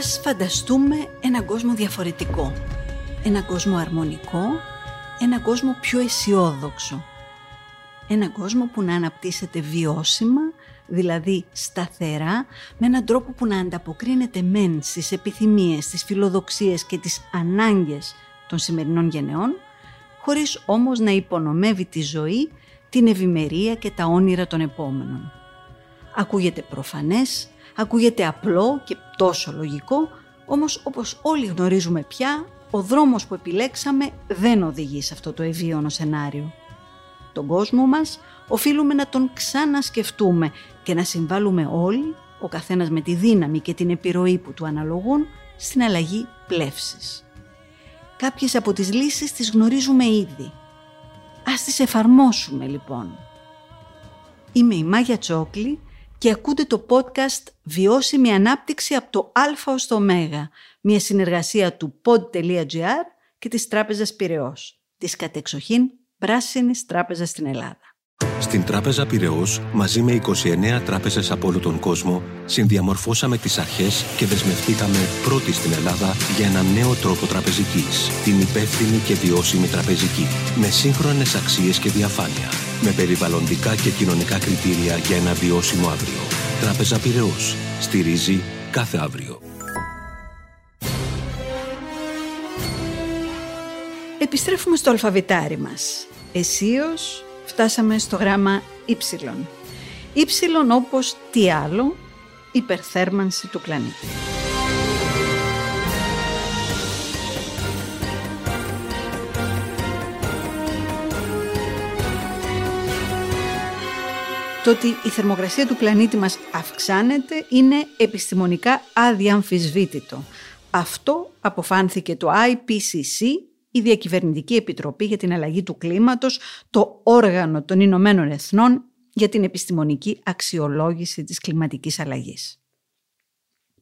Ας φανταστούμε έναν κόσμο διαφορετικό. Έναν κόσμο αρμονικό, έναν κόσμο πιο αισιόδοξο. Έναν κόσμο που να αναπτύσσεται βιώσιμα, δηλαδή σταθερά, με έναν τρόπο που να ανταποκρίνεται μεν στις επιθυμίες, στις φιλοδοξίες και τις ανάγκες των σημερινών γενεών, χωρίς όμως να υπονομεύει τη ζωή, την ευημερία και τα όνειρα των επόμενων. Ακούγεται προφανές, ακούγεται απλό και τόσο λογικό, όμως όπως όλοι γνωρίζουμε πια, ο δρόμος που επιλέξαμε δεν οδηγεί σε αυτό το ευίωνο σενάριο. Τον κόσμο μας οφείλουμε να τον ξανασκεφτούμε και να συμβάλλουμε όλοι, ο καθένας με τη δύναμη και την επιρροή που του αναλογούν, στην αλλαγή πλεύσης. Κάποιες από τις λύσεις τις γνωρίζουμε ήδη. Ας τις εφαρμόσουμε λοιπόν. Είμαι η Μάγια Τσόκλη και ακούτε το podcast «Βιώσιμη ανάπτυξη από το Α ως το Ω», μια συνεργασία του pod.gr και της Τράπεζας Πυραιός, της κατεξοχήν πράσινης τράπεζας στην Ελλάδα. Στην Τράπεζα Πυραιός, μαζί με 29 τράπεζες από όλο τον κόσμο, συνδιαμορφώσαμε τις αρχές και δεσμευτήκαμε πρώτοι στην Ελλάδα για έναν νέο τρόπο τραπεζικής, την υπεύθυνη και βιώσιμη τραπεζική, με σύγχρονες αξίες και διαφάνεια, με περιβαλλοντικά και κοινωνικά κριτήρια για ένα βιώσιμο αύριο. Τράπεζα Πυραιός. Στηρίζει κάθε αύριο. Επιστρέφουμε στο αλφαβητάρι μας. Εσίως φτάσαμε στο γράμμα Y. Y όπως τι άλλο, υπερθέρμανση του πλανήτη. Το ότι η θερμοκρασία του πλανήτη μας αυξάνεται είναι επιστημονικά αδιαμφισβήτητο. Αυτό αποφάνθηκε το IPCC η Διακυβερνητική Επιτροπή για την Αλλαγή του Κλίματος, το όργανο των Ηνωμένων Εθνών για την επιστημονική αξιολόγηση της κλιματικής αλλαγής.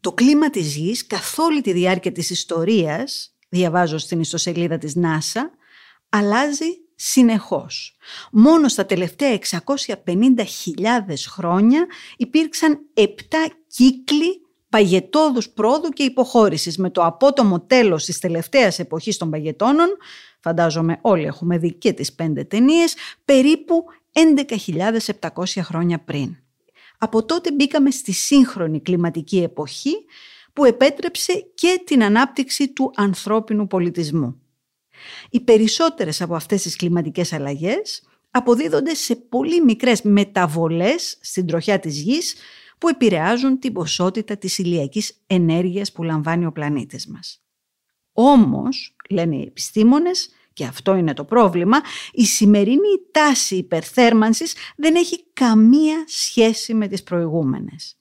Το κλίμα της γης καθ' όλη τη διάρκεια της ιστορίας, διαβάζω στην ιστοσελίδα της NASA, αλλάζει συνεχώς. Μόνο στα τελευταία 650.000 χρόνια υπήρξαν 7 κύκλοι παγετόδους πρόοδου και υποχώρησης με το απότομο τέλος της τελευταίας εποχής των παγετώνων, φαντάζομαι όλοι έχουμε δει και τις πέντε ταινίες, περίπου 11.700 χρόνια πριν. Από τότε μπήκαμε στη σύγχρονη κλιματική εποχή που επέτρεψε και την ανάπτυξη του ανθρώπινου πολιτισμού. Οι περισσότερες από αυτές τις κλιματικές αλλαγές αποδίδονται σε πολύ μικρές μεταβολές στην τροχιά της γης που επηρεάζουν την ποσότητα της ηλιακής ενέργειας που λαμβάνει ο πλανήτης μας. Όμως, λένε οι επιστήμονες, και αυτό είναι το πρόβλημα, η σημερινή τάση υπερθέρμανσης δεν έχει καμία σχέση με τις προηγούμενες.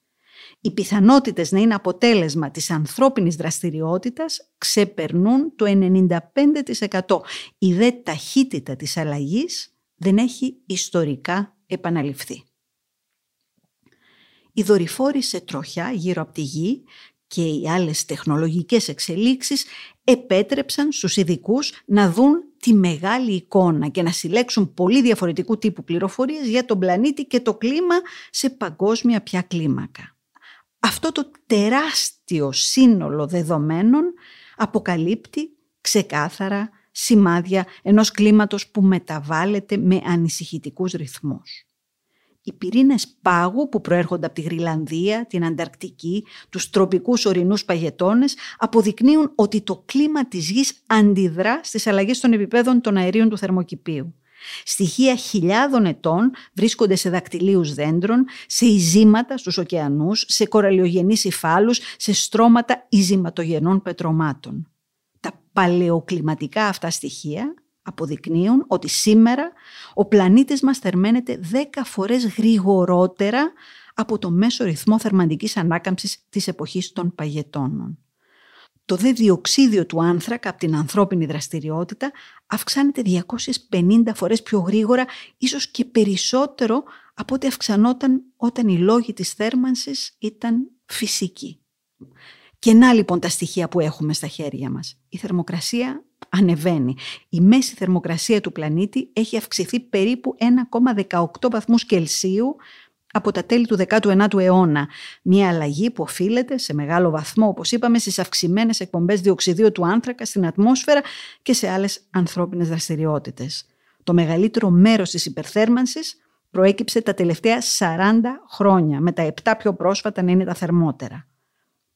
Οι πιθανότητες να είναι αποτέλεσμα της ανθρώπινης δραστηριότητας ξεπερνούν το 95%. Η δε ταχύτητα της αλλαγής δεν έχει ιστορικά επαναληφθεί. Οι δορυφόροι σε τροχιά γύρω από τη γη και οι άλλες τεχνολογικές εξελίξεις επέτρεψαν στους ειδικούς να δουν τη μεγάλη εικόνα και να συλλέξουν πολύ διαφορετικού τύπου πληροφορίες για τον πλανήτη και το κλίμα σε παγκόσμια πια κλίμακα. Αυτό το τεράστιο σύνολο δεδομένων αποκαλύπτει ξεκάθαρα σημάδια ενός κλίματος που μεταβάλλεται με ανησυχητικούς ρυθμούς. Οι πυρήνες πάγου που προέρχονται από τη Γρυλανδία, την Ανταρκτική, τους τροπικούς ορεινούς παγετώνες αποδεικνύουν ότι το κλίμα της γης αντιδρά στις αλλαγές των επιπέδων των αερίων του θερμοκηπίου. Στοιχεία χιλιάδων ετών βρίσκονται σε δακτυλίους δέντρων, σε ειζήματα στους ωκεανούς, σε κοραλιογενείς υφάλους, σε στρώματα ειζηματογενών πετρωμάτων. Τα παλαιοκλιματικά αυτά στοιχεία αποδεικνύουν ότι σήμερα ο πλανήτης μας θερμαίνεται 10 φορές γρηγορότερα από το μέσο ρυθμό θερμαντικής ανάκαμψης της εποχής των παγετώνων. Το δε διοξίδιο του άνθρακα από την ανθρώπινη δραστηριότητα αυξάνεται 250 φορές πιο γρήγορα, ίσως και περισσότερο από ό,τι αυξανόταν όταν οι λόγοι της θέρμανσης ήταν φυσικοί. Και να λοιπόν τα στοιχεία που έχουμε στα χέρια μας. Η θερμοκρασία ανεβαίνει. Η μέση θερμοκρασία του πλανήτη έχει αυξηθεί περίπου 1,18 βαθμούς Κελσίου από τα τέλη του 19ου αιώνα. Μια αλλαγή που οφείλεται σε μεγάλο βαθμό, όπως είπαμε, στις αυξημένες εκπομπές διοξιδίου του άνθρακα στην ατμόσφαιρα και σε άλλες ανθρώπινες δραστηριότητες. Το μεγαλύτερο μέρος της υπερθέρμανσης προέκυψε τα τελευταία 40 χρόνια, με τα 7 πιο πρόσφατα να είναι τα θερμότερα.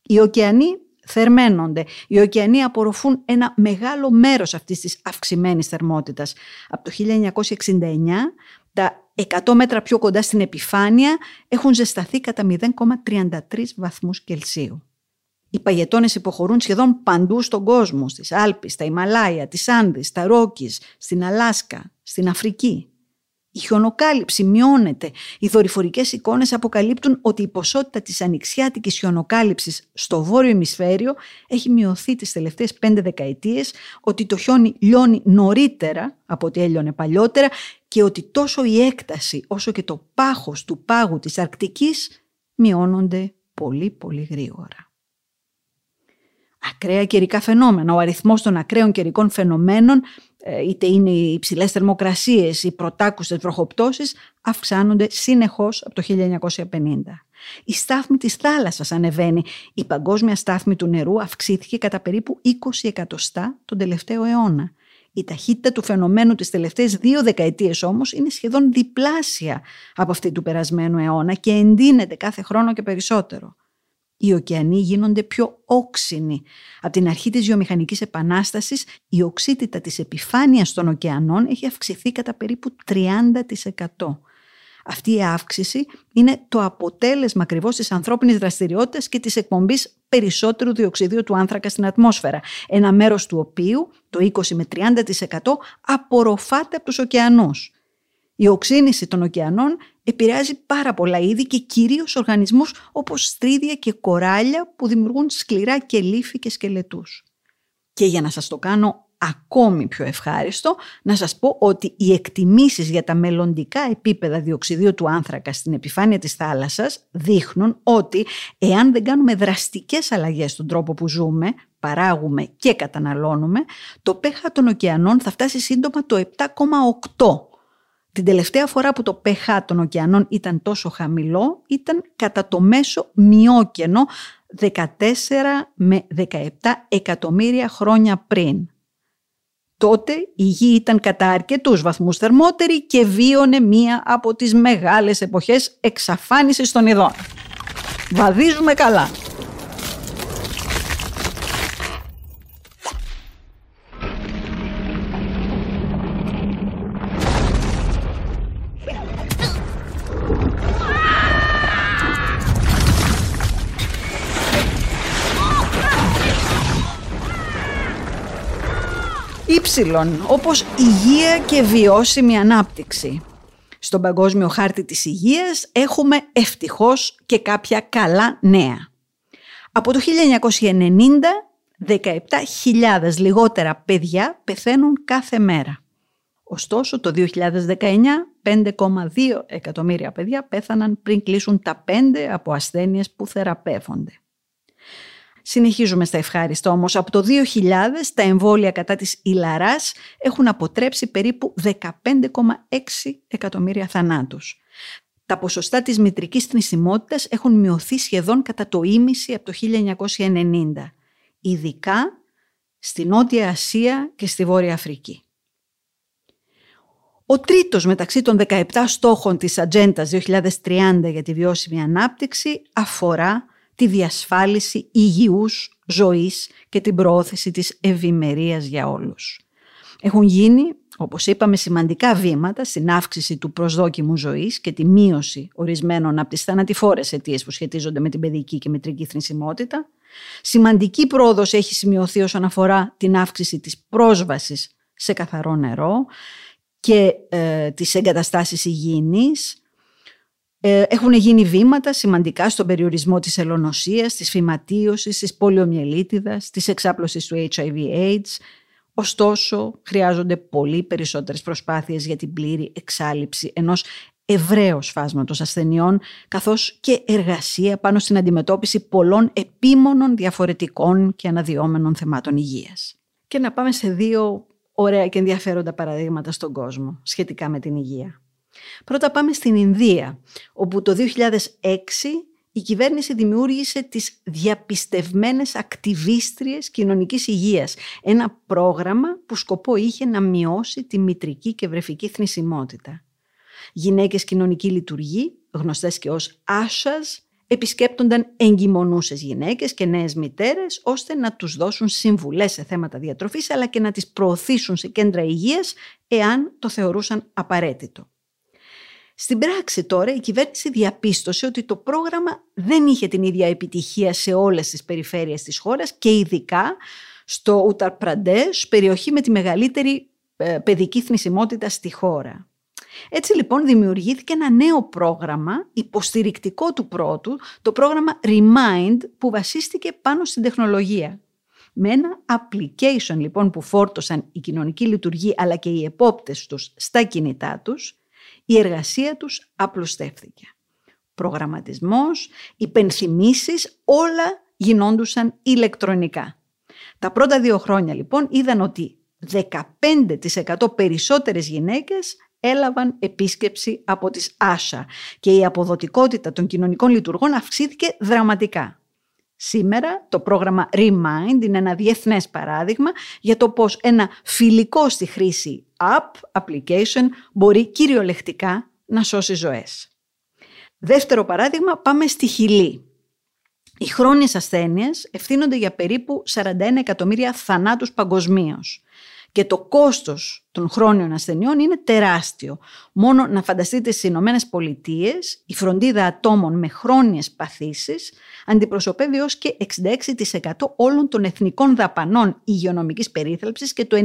Οι ωκεανοί θερμαίνονται. Οι ωκεανοί απορροφούν ένα μεγάλο μέρος αυτής της αυξημένης θερμότητας. Από το 1969 τα 100 μέτρα πιο κοντά στην επιφάνεια έχουν ζεσταθεί κατά 0,33 βαθμούς Κελσίου. Οι παγετώνες υποχωρούν σχεδόν παντού στον κόσμο, στις Άλπεις, στα Ιμαλάια, τις Άνδης, στα Ρόκις, στην Αλάσκα, στην Αφρική. Η χιονοκάλυψη μειώνεται. Οι δορυφορικές εικόνες αποκαλύπτουν ότι η ποσότητα της ανοιξιάτικης χιονοκάλυψης στο βόρειο ημισφαίριο έχει μειωθεί τις τελευταίες πέντε δεκαετίες, ότι το χιόνι λιώνει νωρίτερα από ό,τι έλειωνε παλιότερα και ότι τόσο η έκταση όσο και το πάχος του πάγου της Αρκτικής μειώνονται πολύ πολύ γρήγορα ακραία καιρικά φαινόμενα. Ο αριθμός των ακραίων καιρικών φαινομένων, ε, είτε είναι οι υψηλές θερμοκρασίες, οι πρωτάκουστες βροχοπτώσεις, αυξάνονται συνεχώς από το 1950. Η στάθμη της θάλασσας ανεβαίνει. Η παγκόσμια στάθμη του νερού αυξήθηκε κατά περίπου 20 εκατοστά τον τελευταίο αιώνα. Η ταχύτητα του φαινομένου τις τελευταίες δύο δεκαετίες όμως είναι σχεδόν διπλάσια από αυτή του περασμένου αιώνα και εντείνεται κάθε χρόνο και περισσότερο οι ωκεανοί γίνονται πιο όξινοι. Από την αρχή της βιομηχανικής επανάστασης η οξύτητα της επιφάνειας των ωκεανών έχει αυξηθεί κατά περίπου 30%. Αυτή η αύξηση είναι το αποτέλεσμα ακριβώς της ανθρώπινης δραστηριότητας και της εκπομπής περισσότερου διοξιδίου του άνθρακα στην ατμόσφαιρα, ένα μέρος του οποίου, το 20 με 30% απορροφάται από τους ωκεανούς. Η οξύνηση των ωκεανών επηρεάζει πάρα πολλά είδη και κυρίως οργανισμούς όπως στρίδια και κοράλια που δημιουργούν σκληρά και λύφη και σκελετούς. Και για να σας το κάνω ακόμη πιο ευχάριστο, να σας πω ότι οι εκτιμήσεις για τα μελλοντικά επίπεδα διοξιδίου του άνθρακα στην επιφάνεια της θάλασσας δείχνουν ότι εάν δεν κάνουμε δραστικές αλλαγές στον τρόπο που ζούμε, παράγουμε και καταναλώνουμε, το πέχα των ωκεανών θα φτάσει σύντομα το 7,8 την τελευταία φορά που το pH των ωκεανών ήταν τόσο χαμηλό ήταν κατά το μέσο μειόκενο 14 με 17 εκατομμύρια χρόνια πριν. Τότε η γη ήταν κατά αρκετούς βαθμούς θερμότερη και βίωνε μία από τις μεγάλες εποχές εξαφάνισης των ειδών. Βαδίζουμε καλά. Όπως υγεία και βιώσιμη ανάπτυξη. Στον παγκόσμιο χάρτη της υγείας έχουμε ευτυχώς και κάποια καλά νέα. Από το 1990, 17.000 λιγότερα παιδιά πεθαίνουν κάθε μέρα. Ωστόσο, το 2019, 5,2 εκατομμύρια παιδιά πέθαναν πριν κλείσουν τα 5 από ασθένειες που θεραπεύονται. Συνεχίζουμε στα ευχάριστα όμως. Από το 2000 τα εμβόλια κατά της ηλαράς έχουν αποτρέψει περίπου 15,6 εκατομμύρια θανάτους. Τα ποσοστά της μητρικής θνησιμότητας έχουν μειωθεί σχεδόν κατά το ίμιση από το 1990, ειδικά στη Νότια Ασία και στη Βόρεια Αφρική. Ο τρίτος μεταξύ των 17 στόχων της Ατζέντας 2030 για τη βιώσιμη ανάπτυξη αφορά τη διασφάλιση υγιούς ζωής και την προώθηση της ευημερίας για όλους. Έχουν γίνει, όπως είπαμε, σημαντικά βήματα στην αύξηση του προσδόκιμου ζωής και τη μείωση ορισμένων από τις θανατηφόρες αιτίες που σχετίζονται με την παιδική και μετρική θνησιμότητα. Σημαντική πρόοδος έχει σημειωθεί όσον αφορά την αύξηση της πρόσβασης σε καθαρό νερό και ε, τις εγκαταστάσεις υγιεινής, ε, έχουν γίνει βήματα σημαντικά στον περιορισμό της ελονοσίας, της φυματίωσης, της πολιομιελίτιδας, της εξάπλωσης του HIV-AIDS. Ωστόσο, χρειάζονται πολύ περισσότερες προσπάθειες για την πλήρη εξάλληψη ενός ευραίος φάσματος ασθενειών, καθώς και εργασία πάνω στην αντιμετώπιση πολλών επίμονων διαφορετικών και αναδυόμενων θεμάτων υγείας. Και να πάμε σε δύο ωραία και ενδιαφέροντα παραδείγματα στον κόσμο σχετικά με την υγεία. Πρώτα πάμε στην Ινδία, όπου το 2006 η κυβέρνηση δημιούργησε τις διαπιστευμένες ακτιβίστριες κοινωνικής υγείας. Ένα πρόγραμμα που σκοπό είχε να μειώσει τη μητρική και βρεφική θνησιμότητα. Γυναίκες κοινωνική λειτουργή, γνωστές και ως άσας, επισκέπτονταν εγκυμονούσες γυναίκες και νέες μητέρες ώστε να τους δώσουν συμβουλές σε θέματα διατροφής αλλά και να τις προωθήσουν σε κέντρα υγείας εάν το θεωρούσαν απαραίτητο. Στην πράξη τώρα η κυβέρνηση διαπίστωσε ότι το πρόγραμμα δεν είχε την ίδια επιτυχία σε όλες τις περιφέρειες της χώρας και ειδικά στο Ουταρ Πραντές, περιοχή με τη μεγαλύτερη ε, παιδική θνησιμότητα στη χώρα. Έτσι λοιπόν δημιουργήθηκε ένα νέο πρόγραμμα υποστηρικτικό του πρώτου, το πρόγραμμα Remind που βασίστηκε πάνω στην τεχνολογία. Με ένα application λοιπόν που φόρτωσαν η κοινωνική λειτουργοί αλλά και οι επόπτες τους στα κινητά τους, η εργασία τους απλουστεύθηκε. Προγραμματισμός, υπενθυμίσεις, όλα γινόντουσαν ηλεκτρονικά. Τα πρώτα δύο χρόνια λοιπόν είδαν ότι 15% περισσότερες γυναίκες έλαβαν επίσκεψη από τις Άσα και η αποδοτικότητα των κοινωνικών λειτουργών αυξήθηκε δραματικά. Σήμερα το πρόγραμμα Remind είναι ένα διεθνές παράδειγμα για το πώς ένα φιλικό στη χρήση app, application, μπορεί κυριολεκτικά να σώσει ζωές. Δεύτερο παράδειγμα, πάμε στη Χιλή. Οι χρόνιες ασθένειες ευθύνονται για περίπου 41 εκατομμύρια θανάτους παγκοσμίως και το κόστος των χρόνιων ασθενειών είναι τεράστιο. Μόνο να φανταστείτε στις Ηνωμένες Πολιτείες η φροντίδα ατόμων με χρόνιες παθήσεις αντιπροσωπεύει ως και 66% όλων των εθνικών δαπανών υγειονομικής περίθαλψης και το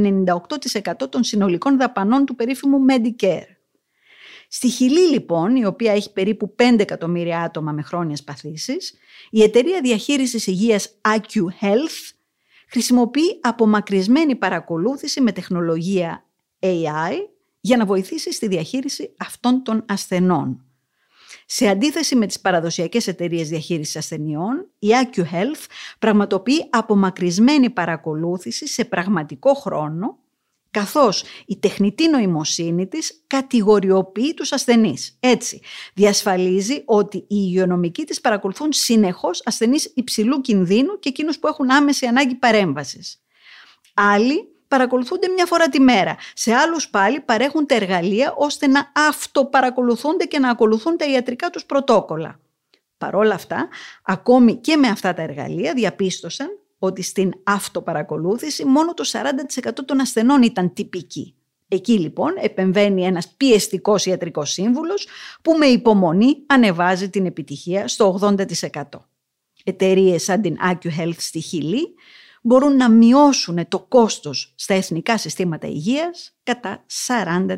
98% των συνολικών δαπανών του περίφημου Medicare. Στη Χιλή λοιπόν, η οποία έχει περίπου 5 εκατομμύρια άτομα με χρόνιες παθήσεις, η εταιρεία διαχείρισης υγείας AcuHealth χρησιμοποιεί απομακρυσμένη παρακολούθηση με τεχνολογία AI για να βοηθήσει στη διαχείριση αυτών των ασθενών. Σε αντίθεση με τις παραδοσιακές εταιρείες διαχείρισης ασθενειών, η AcuHealth πραγματοποιεί απομακρυσμένη παρακολούθηση σε πραγματικό χρόνο καθώς η τεχνητή νοημοσύνη της κατηγοριοποιεί τους ασθενείς. Έτσι, διασφαλίζει ότι οι υγειονομικοί της παρακολουθούν συνεχώς ασθενείς υψηλού κινδύνου και εκείνους που έχουν άμεση ανάγκη παρέμβασης. Άλλοι παρακολουθούνται μια φορά τη μέρα. Σε άλλους πάλι παρέχουν τα εργαλεία ώστε να αυτοπαρακολουθούνται και να ακολουθούν τα ιατρικά τους πρωτόκολλα. Παρόλα αυτά, ακόμη και με αυτά τα εργαλεία διαπίστωσαν ότι στην αυτοπαρακολούθηση μόνο το 40% των ασθενών ήταν τυπικοί. Εκεί λοιπόν επεμβαίνει ένας πιεστικός ιατρικός σύμβουλος που με υπομονή ανεβάζει την επιτυχία στο 80%. Εταιρείες σαν την AcuHealth στη Χιλή μπορούν να μειώσουν το κόστος στα εθνικά συστήματα υγείας κατά 40%.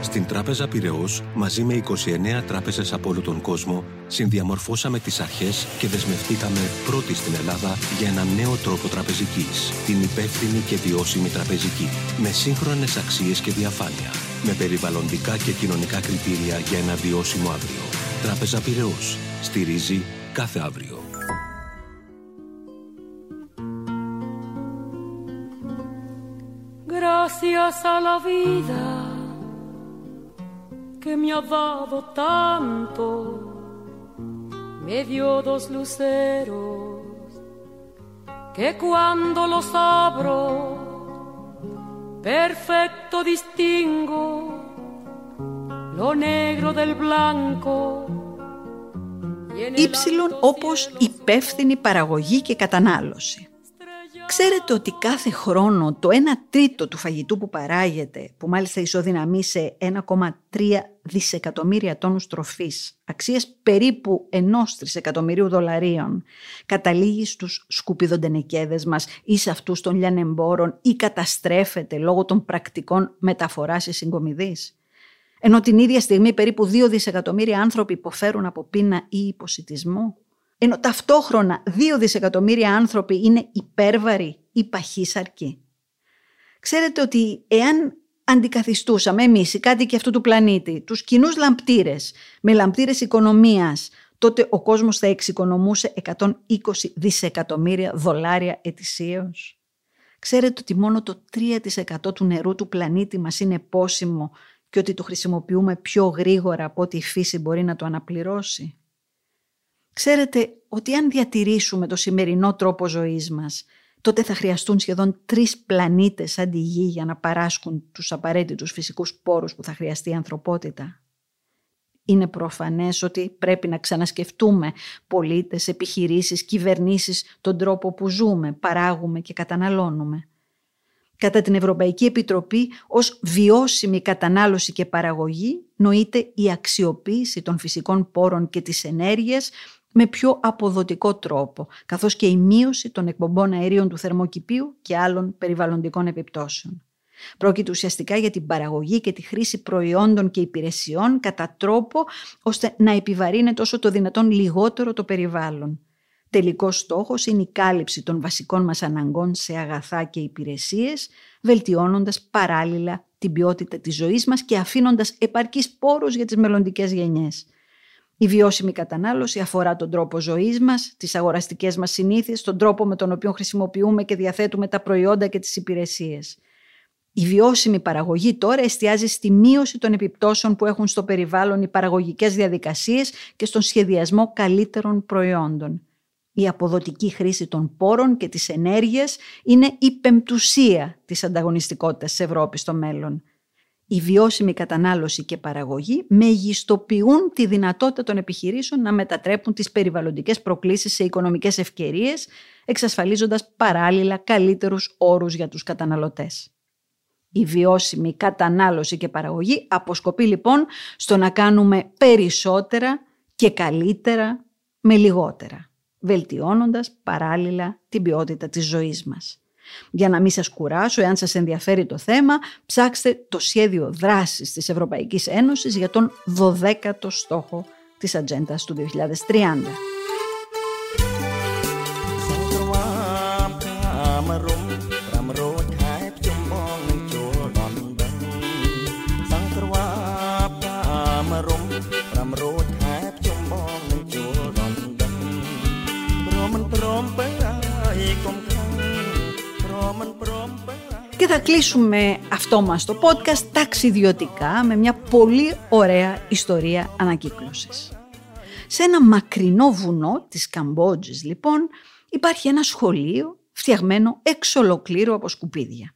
Στην Τράπεζα Πυραιός, μαζί με 29 τράπεζες από όλο τον κόσμο, συνδιαμορφώσαμε τις αρχές και δεσμευτήκαμε πρώτοι στην Ελλάδα για ένα νέο τρόπο τραπεζικής. Την υπεύθυνη και βιώσιμη τραπεζική. Με σύγχρονες αξίες και διαφάνεια. Με περιβαλλοντικά και κοινωνικά κριτήρια για ένα βιώσιμο αύριο. Τράπεζα Πυραιός. Στηρίζει κάθε αύριο. Gracias a la vida que me ha dado tanto, me dio dos luceros que cuando los abro, perfecto distingo lo negro del blanco. Ήψιλον όπως υπεύθυνη παραγωγή και κατανάλωση. Ξέρετε ότι κάθε χρόνο το 1 τρίτο του φαγητού που παράγεται, που μάλιστα ισοδυναμεί σε 1,3 δισεκατομμύρια τόνους τροφής, αξίας περίπου 1 τρισεκατομμυρίου δολαρίων, καταλήγει στους σκουπιδοντενεκέδες μας ή σε αυτούς των λιανεμπόρων ή καταστρέφεται λόγω των πρακτικών μεταφοράς ή συγκομιδής. Ενώ την ίδια στιγμή περίπου 2 δισεκατομμύρια άνθρωποι υποφέρουν από πείνα ή υποσυτισμό. Ενώ ταυτόχρονα δύο δισεκατομμύρια άνθρωποι είναι υπέρβαροι ή παχύσαρκοι. Ξέρετε ότι εάν αντικαθιστούσαμε εμείς οι κάτοικοι αυτού του πλανήτη τους κοινούς λαμπτήρες με λαμπτήρες οικονομίας τότε ο κόσμος θα εξοικονομούσε 120 δισεκατομμύρια δολάρια ετησίως. Ξέρετε ότι μόνο το 3% του νερού του πλανήτη μας είναι πόσιμο και ότι το χρησιμοποιούμε πιο γρήγορα από ό,τι η φύση μπορεί να το αναπληρώσει; Ξέρετε ότι αν διατηρήσουμε το σημερινό τρόπο ζωής μας, τότε θα χρειαστούν σχεδόν τρεις πλανήτες σαν τη Γη για να παράσκουν τους απαραίτητους φυσικούς πόρους που θα χρειαστεί η ανθρωπότητα. Είναι προφανές ότι πρέπει να ξανασκεφτούμε πολίτες, επιχειρήσεις, κυβερνήσεις, τον τρόπο που ζούμε, παράγουμε και καταναλώνουμε. Κατά την Ευρωπαϊκή Επιτροπή ως βιώσιμη κατανάλωση και παραγωγή νοείται η αξιοποίηση των φυσικών πόρων και της ενέργειας με πιο αποδοτικό τρόπο, καθώς και η μείωση των εκπομπών αερίων του θερμοκηπίου και άλλων περιβαλλοντικών επιπτώσεων. Πρόκειται ουσιαστικά για την παραγωγή και τη χρήση προϊόντων και υπηρεσιών κατά τρόπο ώστε να επιβαρύνεται όσο το δυνατόν λιγότερο το περιβάλλον. Τελικός στόχος είναι η κάλυψη των βασικών μας αναγκών σε αγαθά και υπηρεσίες, βελτιώνοντας παράλληλα την ποιότητα της ζωής μας και αφήνοντας επαρκείς πόρους για τις μελλοντικές γενιές. Η βιώσιμη κατανάλωση αφορά τον τρόπο ζωής μας, τις αγοραστικές μας συνήθειες, τον τρόπο με τον οποίο χρησιμοποιούμε και διαθέτουμε τα προϊόντα και τις υπηρεσίες. Η βιώσιμη παραγωγή τώρα εστιάζει στη μείωση των επιπτώσεων που έχουν στο περιβάλλον οι παραγωγικές διαδικασίες και στον σχεδιασμό καλύτερων προϊόντων. Η αποδοτική χρήση των πόρων και της ενέργειας είναι η πεμπτουσία της ανταγωνιστικότητας της Ευρώπης στο μέλλον. Η βιώσιμη κατανάλωση και παραγωγή μεγιστοποιούν τη δυνατότητα των επιχειρήσεων να μετατρέπουν τις περιβαλλοντικές προκλήσεις σε οικονομικές ευκαιρίες, εξασφαλίζοντας παράλληλα καλύτερους όρους για τους καταναλωτές. Η βιώσιμη κατανάλωση και παραγωγή αποσκοπεί λοιπόν στο να κάνουμε περισσότερα και καλύτερα με λιγότερα, βελτιώνοντας παράλληλα την ποιότητα της ζωής μας. Για να μην σας κουράσω, εάν σας ενδιαφέρει το θέμα, ψάξτε το σχέδιο δράσης της Ευρωπαϊκής Ένωσης για τον 12ο στόχο της ατζέντας του 2030. Θα κλείσουμε αυτό μας το podcast ταξιδιωτικά με μια πολύ ωραία ιστορία ανακύκλωσης. Σε ένα μακρινό βουνό της Καμπότζης λοιπόν υπάρχει ένα σχολείο φτιαγμένο εξ ολοκλήρου από σκουπίδια.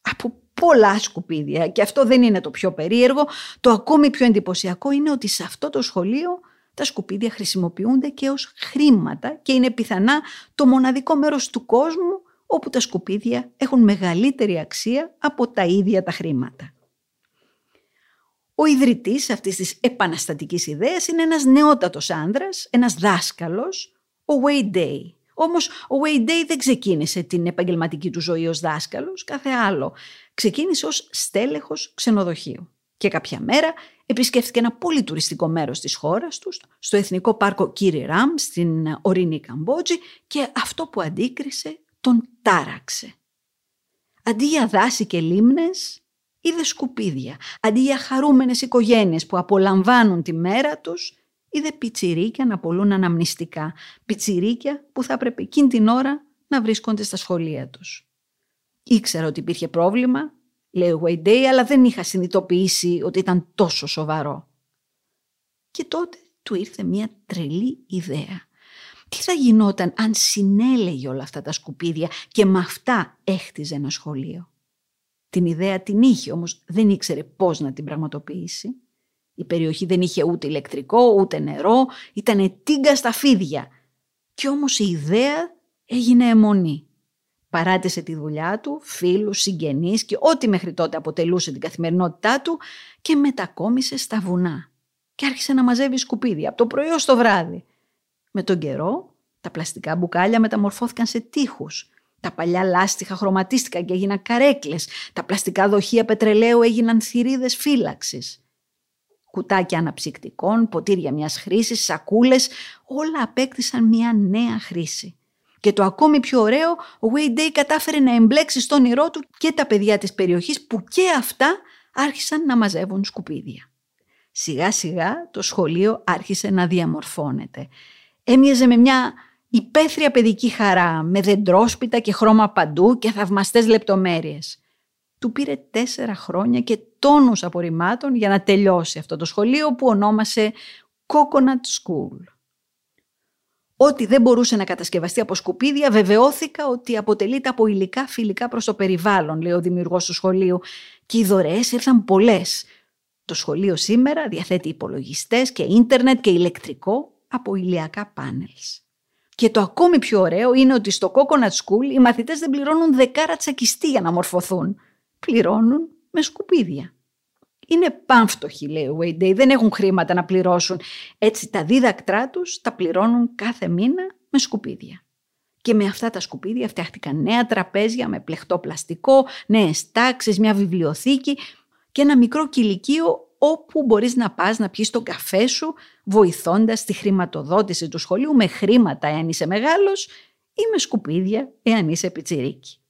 Από πολλά σκουπίδια και αυτό δεν είναι το πιο περίεργο. Το ακόμη πιο εντυπωσιακό είναι ότι σε αυτό το σχολείο τα σκουπίδια χρησιμοποιούνται και ως χρήματα και είναι πιθανά το μοναδικό μέρος του κόσμου όπου τα σκουπίδια έχουν μεγαλύτερη αξία από τα ίδια τα χρήματα. Ο ιδρυτής αυτής της επαναστατικής ιδέας είναι ένας νεότατος άνδρας, ένας δάσκαλος, ο Wade Day. Όμως ο Wade Day δεν ξεκίνησε την επαγγελματική του ζωή ως δάσκαλος, κάθε άλλο. Ξεκίνησε ως στέλεχος ξενοδοχείου. Και κάποια μέρα επισκέφθηκε ένα πολύ τουριστικό μέρος της χώρας τους, στο Εθνικό Πάρκο Κύρι Ραμ, στην ορεινή Καμπότζη και αυτό που αντίκρισε τον τάραξε. Αντί για δάση και λίμνες, είδε σκουπίδια. Αντί για χαρούμενες οικογένειες που απολαμβάνουν τη μέρα τους, είδε πιτσιρίκια να πολλούν αναμνηστικά. Πιτσιρίκια που θα έπρεπε εκείνη την ώρα να βρίσκονται στα σχολεία τους. Ήξερα ότι υπήρχε πρόβλημα, λέει ο Wayday, αλλά δεν είχα συνειδητοποιήσει ότι ήταν τόσο σοβαρό. Και τότε του ήρθε μια τρελή ιδέα. Τι θα γινόταν αν συνέλεγε όλα αυτά τα σκουπίδια και με αυτά έχτιζε ένα σχολείο; Την ιδέα την είχε όμως δεν ήξερε πώς να την πραγματοποιήσει. Η περιοχή δεν είχε ούτε ηλεκτρικό ούτε νερό, ήταν τίγκα στα φίδια. Κι όμως η ιδέα έγινε αιμονή. Παράτησε τη δουλειά του, φίλους, συγγενείς και ό,τι μέχρι τότε αποτελούσε την καθημερινότητά του και μετακόμισε στα βουνά. Και άρχισε να μαζεύει σκουπίδια από το πρωί ως το βράδυ. Με τον καιρό, τα πλαστικά μπουκάλια μεταμορφώθηκαν σε τείχους. Τα παλιά λάστιχα χρωματίστηκαν και έγιναν καρέκλες. Τα πλαστικά δοχεία πετρελαίου έγιναν θηρίδες φύλαξης. Κουτάκια αναψυκτικών, ποτήρια μιας χρήσης, σακούλες, όλα απέκτησαν μια νέα χρήση. Και το ακόμη πιο ωραίο, ο Wayne Day κατάφερε να εμπλέξει στον όνειρό του και τα παιδιά της περιοχής που και αυτά άρχισαν να μαζεύουν σκουπίδια. Σιγά σιγά το σχολείο άρχισε να διαμορφώνεται έμοιαζε με μια υπαίθρια παιδική χαρά, με δεντρόσπιτα και χρώμα παντού και θαυμαστές λεπτομέρειες. Του πήρε τέσσερα χρόνια και τόνους απορριμμάτων για να τελειώσει αυτό το σχολείο που ονόμασε Coconut School. Ό,τι δεν μπορούσε να κατασκευαστεί από σκουπίδια, βεβαιώθηκα ότι αποτελείται από υλικά φιλικά προς το περιβάλλον, λέει ο δημιουργός του σχολείου. Και οι δωρεές ήρθαν πολλές. Το σχολείο σήμερα διαθέτει υπολογιστές και ίντερνετ και ηλεκτρικό από ηλιακά πάνελς. Και το ακόμη πιο ωραίο είναι ότι στο Coconut School οι μαθητές δεν πληρώνουν δεκάρα τσακιστή για να μορφωθούν. Πληρώνουν με σκουπίδια. Είναι πάμφτωχοι, λέει ο Wayday, δεν έχουν χρήματα να πληρώσουν. Έτσι τα δίδακτρά τους τα πληρώνουν κάθε μήνα με σκουπίδια. Και με αυτά τα σκουπίδια φτιάχτηκαν νέα τραπέζια με πλεχτό πλαστικό, νέες τάξεις, μια βιβλιοθήκη και ένα μικρό κηλικείο όπου μπορείς να πας να πιεις τον καφέ σου βοηθώντας τη χρηματοδότηση του σχολείου με χρήματα εάν είσαι μεγάλος ή με σκουπίδια εάν είσαι πιτσιρίκι.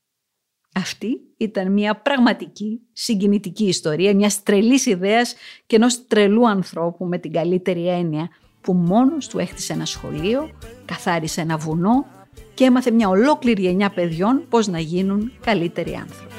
Αυτή ήταν μια πραγματική συγκινητική ιστορία, μιας τρελής ιδέας και ενός τρελού ανθρώπου με την καλύτερη έννοια που μόνος του έχτισε ένα σχολείο, καθάρισε ένα βουνό και έμαθε μια ολόκληρη εννιά παιδιών πώς να γίνουν καλύτεροι άνθρωποι.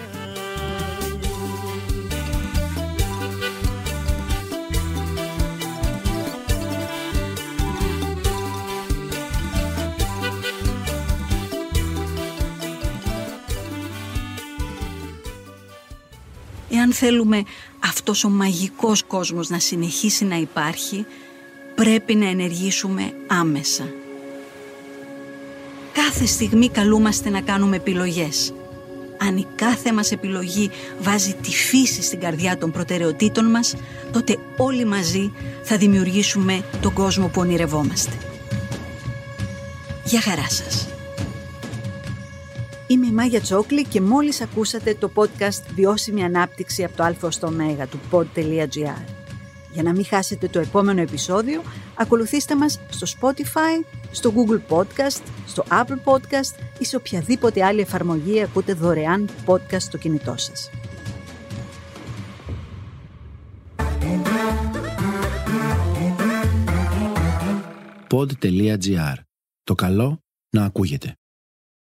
Εάν θέλουμε αυτός ο μαγικός κόσμος να συνεχίσει να υπάρχει, πρέπει να ενεργήσουμε άμεσα. Κάθε στιγμή καλούμαστε να κάνουμε επιλογές. Αν η κάθε μας επιλογή βάζει τη φύση στην καρδιά των προτεραιοτήτων μας, τότε όλοι μαζί θα δημιουργήσουμε τον κόσμο που ονειρευόμαστε. Γεια χαρά σας. Είμαι η Μάγια Τσόκλη και μόλις ακούσατε το podcast «Βιώσιμη ανάπτυξη από το α στο μέγα» του pod.gr. Για να μην χάσετε το επόμενο επεισόδιο, ακολουθήστε μας στο Spotify, στο Google Podcast, στο Apple Podcast ή σε οποιαδήποτε άλλη εφαρμογή ακούτε δωρεάν podcast στο κινητό σας. Pod.gr. Το καλό να ακούγεται.